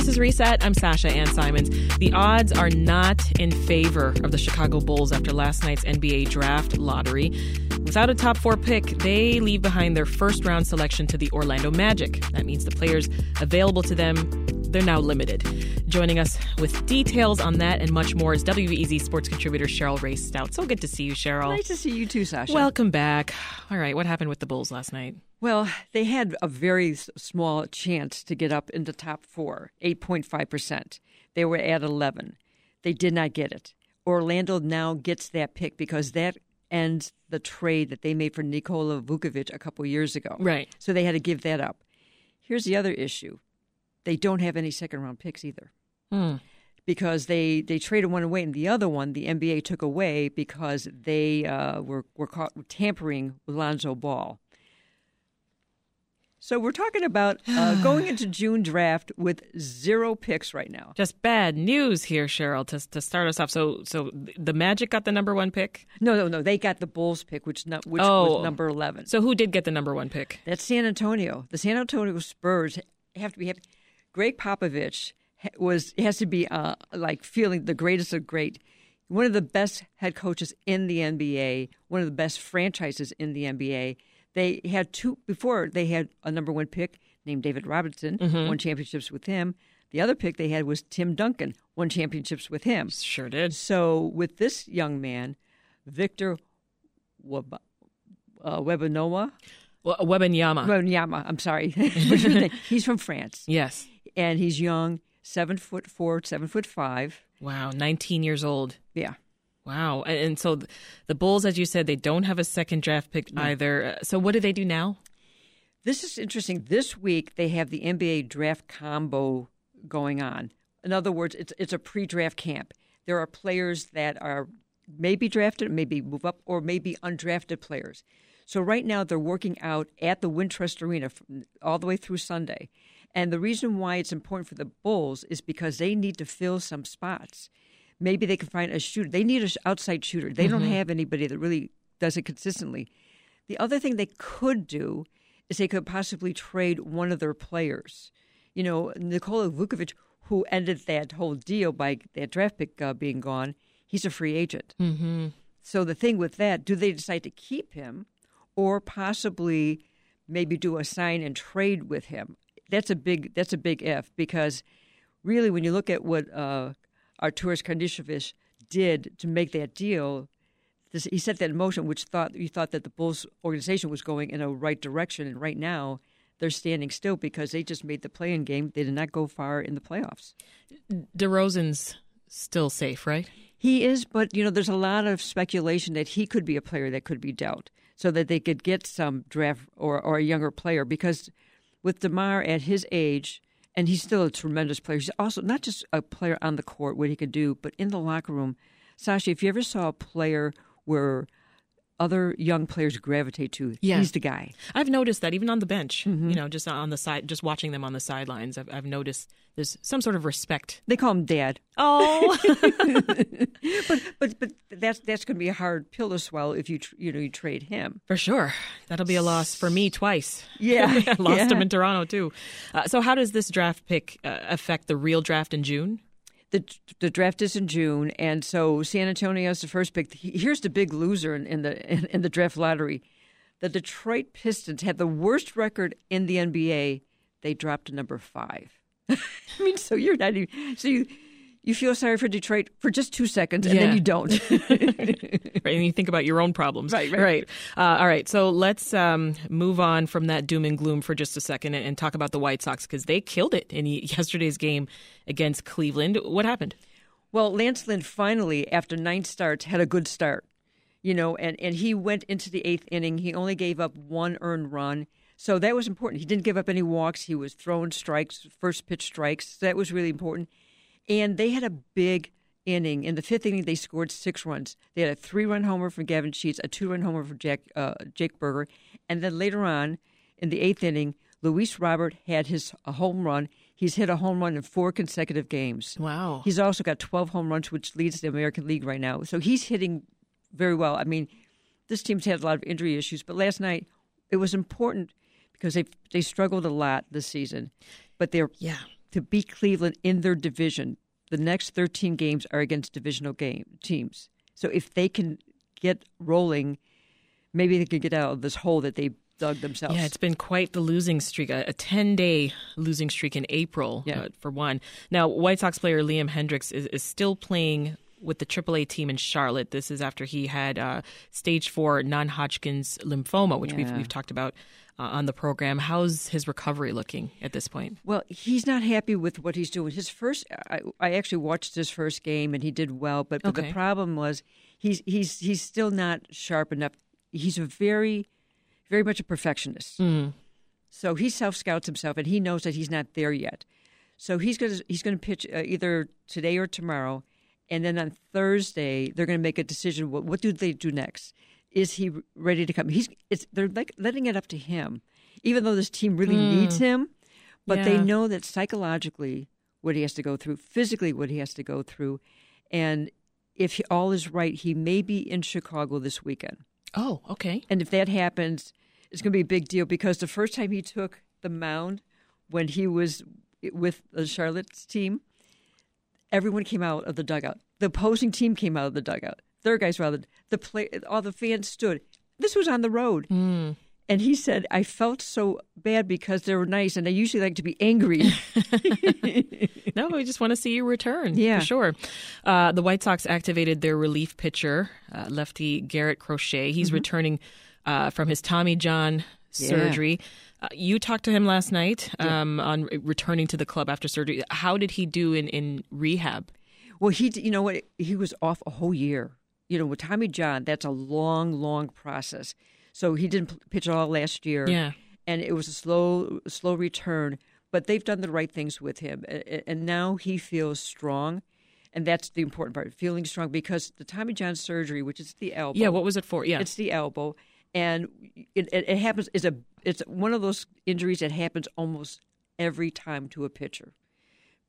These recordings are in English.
This is Reset. I'm Sasha Ann Simons. The odds are not in favor of the Chicago Bulls after last night's NBA draft lottery. Without a top four pick, they leave behind their first round selection to the Orlando Magic. That means the players available to them, they're now limited. Joining us with details on that and much more is WBEZ sports contributor Cheryl Raye Stout. So good to see you, Cheryl. Nice to see you too, Sasha. Welcome back. All right, what happened with the Bulls last night? Well, they had a very small chance to get up into top four, 8.5%. They were at 11. They did not get it. Orlando now gets that pick because that ends the trade that they made for Nikola Vucevic a couple years ago. Right. So they had to give that up. Here's the other issue they don't have any second round picks either. Hmm. Because they, they traded one away, and the other one the NBA took away because they uh, were were caught tampering with Lonzo Ball. So we're talking about uh, going into June draft with zero picks right now. Just bad news here, Cheryl, to, to start us off. So, so the Magic got the number one pick. No, no, no. They got the Bulls pick, which no, which Oh. was number eleven. So who did get the number one pick? That's San Antonio. The San Antonio Spurs have to be happy. Gregg Popovich was has to be uh, like feeling the greatest of great. One of the best head coaches in the NBA, one of the best franchises in the NBA. They had two before they had a number one pick named David Robinson, won championships with him. The other pick they had was Tim Duncan, won championships with him. Sure did. So with this young man, Victor Wab- uh, Webanoa, Well. Wembanyama, I'm sorry. What's his name? he's from France, yes. and he's young, seven foot four, seven foot five. Wow, 19 years old. Yeah, Wow. And, so the Bulls, as you said, they don't have a second draft pick either. Uh, So what do they do now? this is interesting. This week they have the NBA draft combo going on. In other words, it's it's a pre-draft camp. There are players that are maybe drafted, maybe move up, or maybe undrafted players. So right now they're working out at the Wintrust Arena all the way through Sunday. And the reason why it's important for the Bulls is because they need to fill some spots. Maybe they can find a shooter. They need an outside shooter. They don't have anybody that really does it consistently. The other thing they could do is they could possibly trade one of their players. You know, Nikola Vucevic, who ended that whole deal by that draft pick uh, being gone, he's a free agent. Mm-hmm. So the thing with that, do they decide to keep him or possibly maybe do a sign and trade with him? That's a big that's a big if because really when you look at what uh, Arturas Karnisovas did to make that deal, this, he set that in motion, which thought you thought that the Bulls organization was going in a right direction, and right now they're standing still because they just made the play-in game. They did not go far in the playoffs. DeRozan's still safe, right? He is, but you know, there's a lot of speculation that he could be a player that could be dealt, so that they could get some draft or or a younger player. Because with DeMar at his age, and he's still a tremendous player. He's also not just a player on the court, what he could do, but in the locker room. Sasha, if you ever saw a player where other young players gravitate to, Yeah. he's the guy. I've noticed that even on the bench, you know, just on the side, just watching them on the sidelines, I've, I've noticed there's some sort of respect. They call him Dad. Oh, But but but that's that's going to be a hard pill to swallow if you tr- you know you trade him. for sure. That'll be a loss for me twice. Yeah, I lost yeah. him in Toronto too. Uh, so how does this draft pick uh, affect the real draft in June? The the draft is in June, and so San Antonio is the first pick. Here's the big loser in, in the in, in the draft lottery. The Detroit Pistons had the worst record in the NBA. They dropped to number five. I mean, so you're not even so you you feel sorry for Detroit for just two seconds, and Yeah. then you don't. right? And you think about your own problems. Right, right. right. Uh, all right. So let's um, move on from that doom and gloom for just a second and, and talk about the White Sox because they killed it in yesterday's game against Cleveland. What happened? Well, Lance Lynn finally, after nine starts, had a good start. You know, and, and he went into the eighth inning. He only gave up one earned run. So that was important. He didn't give up any walks. He was throwing strikes, first pitch strikes. That was really important. And they had a big inning. In the fifth inning, they scored six runs. They had a three run homer from Gavin Sheets, a two run homer from Jack, uh, Jake Burger. And then later on, in the eighth inning, Luis Robert had his a home run. He's hit a home run in four consecutive games. Wow. He's also got 12 home runs, which leads the American League right now. So he's hitting very well. I mean, this team's had a lot of injury issues, but last night it was important because they they struggled a lot this season. But they're Yeah. To beat Cleveland in their division. The next 13 games are against divisional game teams. So if they can get rolling, maybe they could get out of this hole that they dug themselves. Yeah, it's been quite the losing streak, a 10 day losing streak in April, yeah. uh, for one. Now, White Sox player Liam Hendriks is, is still playing with the AAA team in Charlotte. This is after he had uh, stage four non Hodgkin's lymphoma, which yeah. we've, we've talked about uh, on the program. How's his recovery looking at this point? Well, he's not happy with what he's doing. His first, I, I actually watched his first game and he did well, but, but okay. the problem was he's he's he's still not sharp enough. He's a very very much a perfectionist. Mm. So he self scouts himself, and he knows that he's not there yet. So he's going to he's going to pitch uh, either today or tomorrow, and then on Thursday they're going to make a decision. What, what do they do next? Is he ready to come? He's it's they're like letting it up to him, even though this team really mm. needs him. But yeah. they know that psychologically what he has to go through, physically what he has to go through, and if he, all is right, he may be in Chicago this weekend. Oh, okay. And if that happens, it's going to be a big deal because the first time he took the mound when he was with the Charlotte's team, everyone came out of the dugout. The opposing team came out of the dugout. Their guys rather the play. All the fans stood. This was on the road. Mm. And he said, I felt so bad because they were nice, and I usually like to be angry. no, we just want to see you return. Yeah. For sure. Uh, the White Sox activated their relief pitcher, uh, lefty Garrett Crochet. He's mm-hmm. returning uh, from his Tommy John surgery. Yeah. Uh, you talked to him last night um, yeah. on returning to the club after surgery. How did he do in, in rehab? Well, he, you know what, he was off a whole year. You know, with Tommy John, that's a long, long process. So he didn't pitch at all last year. Yeah. And it was a slow, slow return. But they've done the right things with him, and now he feels strong, and that's the important part: feeling strong. Because the Tommy John surgery, which is the elbow, yeah, what was it for? Yeah, it's the elbow, and it, it, it happens. is a it's one of those injuries that happens almost every time to a pitcher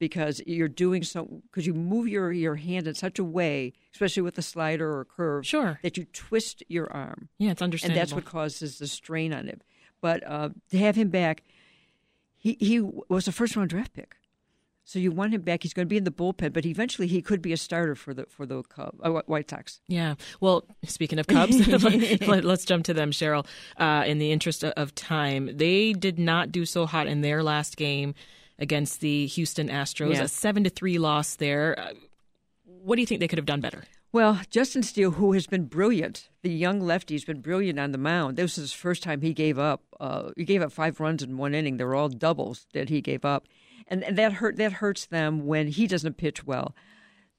because you're doing so because you move your, your hand in such a way, especially with a slider or a curve, sure. that you twist your arm. Yeah, it's understandable. And that's what causes the strain on it. But uh, to have him back, he he was a first round draft pick. So you want him back. He's going to be in the bullpen, but eventually he could be a starter for the for the Cubs, uh, White Sox. Yeah. Well, speaking of Cubs, let, us jump to them, Cheryl. Uh, in the interest of time, they did not do so hot in their last game against the Houston Astros. Yeah. A seven to three loss there. Uh, what do you think they could have done better? Well, Justin Steele, who has been brilliant, the young lefty has been brilliant on the mound. This was his first time he gave up. Uh, he gave up five runs in one inning. They were all doubles that he gave up, and, and that hurt. That hurts them when he doesn't pitch well.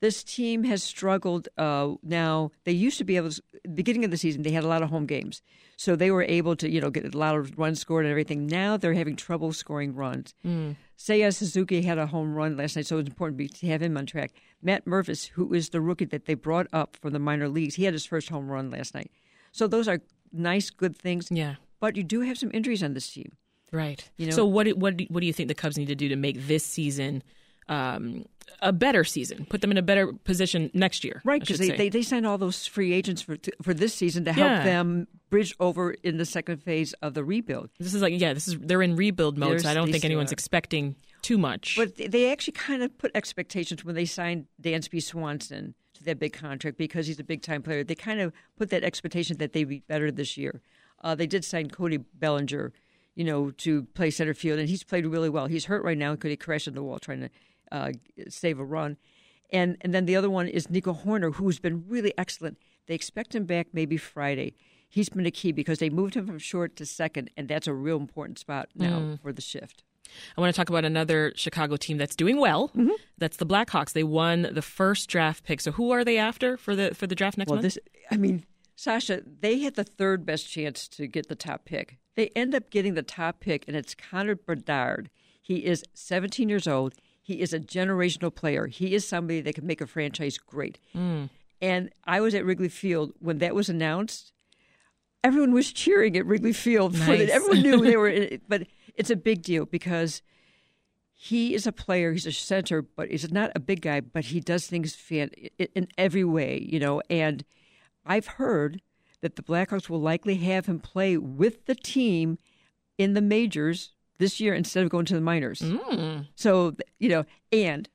This team has struggled. Uh, now they used to be able. to Beginning of the season, they had a lot of home games, so they were able to, you know, get a lot of runs scored and everything. Now they're having trouble scoring runs. Mm. Seiya Suzuki had a home run last night, so it's important to have him on track. Matt Mervis, who is the rookie that they brought up from the minor leagues, he had his first home run last night. So those are nice, good things. Yeah. But you do have some injuries on this team. Right. You know? So what what what do you think the Cubs need to do to make this season um, a better season, put them in a better position next year. Right, because they, they, they signed all those free agents for for this season to help yeah. them bridge over in the second phase of the rebuild. This is like yeah, this is they're in rebuild mode, There's, so I don't think anyone's are. expecting too much. But they actually kind of put expectations when they signed Dansby Swanson to that big contract because he's a big time player. They kind of put that expectation that they'd be better this year. Uh, they did sign Cody Bellinger, you know, to play center field, and he's played really well. He's hurt right now because he crashed in the wall trying to uh, save a run. And and then the other one is Nico Hoerner, who's been really excellent. They expect him back maybe Friday. He's been a key because they moved him from short to second, and that's a real important spot now mm. for the shift. I want to talk about another Chicago team that's doing well. Mm-hmm. That's the Blackhawks. They won the first draft pick. So who are they after for the for the draft next well, month? This, I mean, Sasha, they had the third best chance to get the top pick. They end up getting the top pick, and it's Connor Bedard. He is 17 years old. He is a generational player. He is somebody that can make a franchise great. Mm. And I was at Wrigley Field when that was announced. Everyone was cheering at Wrigley Field nice. for it. Everyone knew they were in it, but it's a big deal because he is a player. He's a center, but he's not a big guy. But he does things fan, in every way, you know. And I've heard that the Blackhawks will likely have him play with the team in the majors this year instead of going to the minors. Mm. So you know, and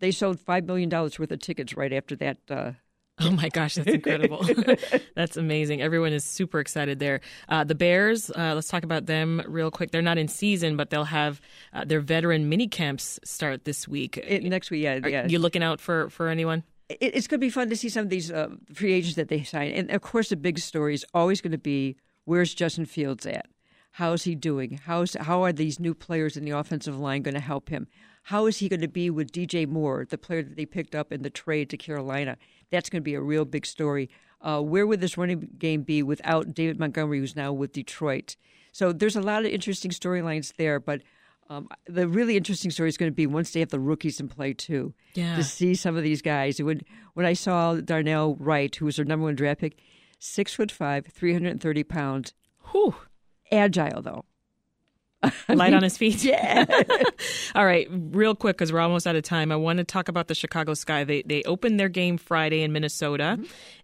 they sold five million dollars worth of tickets right after that. Uh, Oh my gosh, that's incredible. that's amazing. Everyone is super excited there. Uh, the Bears, uh, let's talk about them real quick. They're not in season, but they'll have uh, their veteran mini camps start this week. it, next week, yeah, Are yeah. you looking out for, for anyone? It, it's going to be fun to see some of these uh, free agents that they sign. And of course, the big story is always going to be where's Justin Fields at? How's he doing? How's how are these new players in the offensive line going to help him? How is he going to be with DJ Moore, the player that they picked up in the trade to Carolina? That's going to be a real big story. Uh, where would this running game be without David Montgomery, who's now with Detroit? So there's a lot of interesting storylines there, but. Um, the really interesting story is going to be once they have the rookies in play too. Yeah. To see some of these guys. When when I saw Darnell Wright, who was their number one draft pick, six foot five, three hundred and thirty pounds, Whew. agile though. Light on his feet. Yeah. All right, real quick because we're almost out of time. I want to talk about the Chicago Sky. They they opened their game Friday in Minnesota.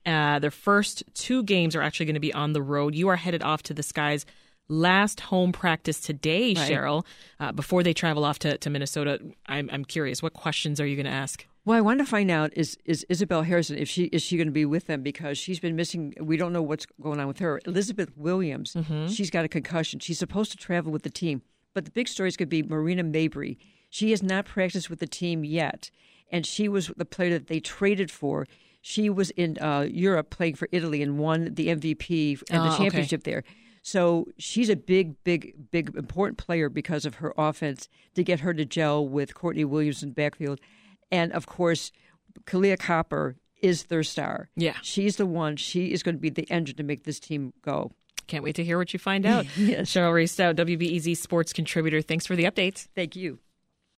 Uh, their first two games are actually going to be on the road. You are headed off to the Sky's last home practice today, Right. Cheryl. Uh, before they travel off to, to Minnesota, I'm I'm curious. What questions are you going to ask? Well, I want to find out is is Isabelle Harrison if she is she going to be with them because she's been missing. We don't know what's going on with her. Elizabeth Williams, she's got a concussion. She's supposed to travel with the team, but the big story is going to be Marina Mabrey. She has not practiced with the team yet, and she was the player that they traded for. She was in uh, Europe playing for Italy and won the MVP and Ah, the okay. championship there. So she's a big, big, big, important player because of her offense to get her to gel with Courtney Williams in backfield. And of course, Kahleah Copper is their star. Yeah. She's the one. She is going to be the engine to make this team go. Can't wait to hear what you find out. Yes. Cheryl Raye Stout, WBEZ sports contributor. Thanks for the updates. Thank you.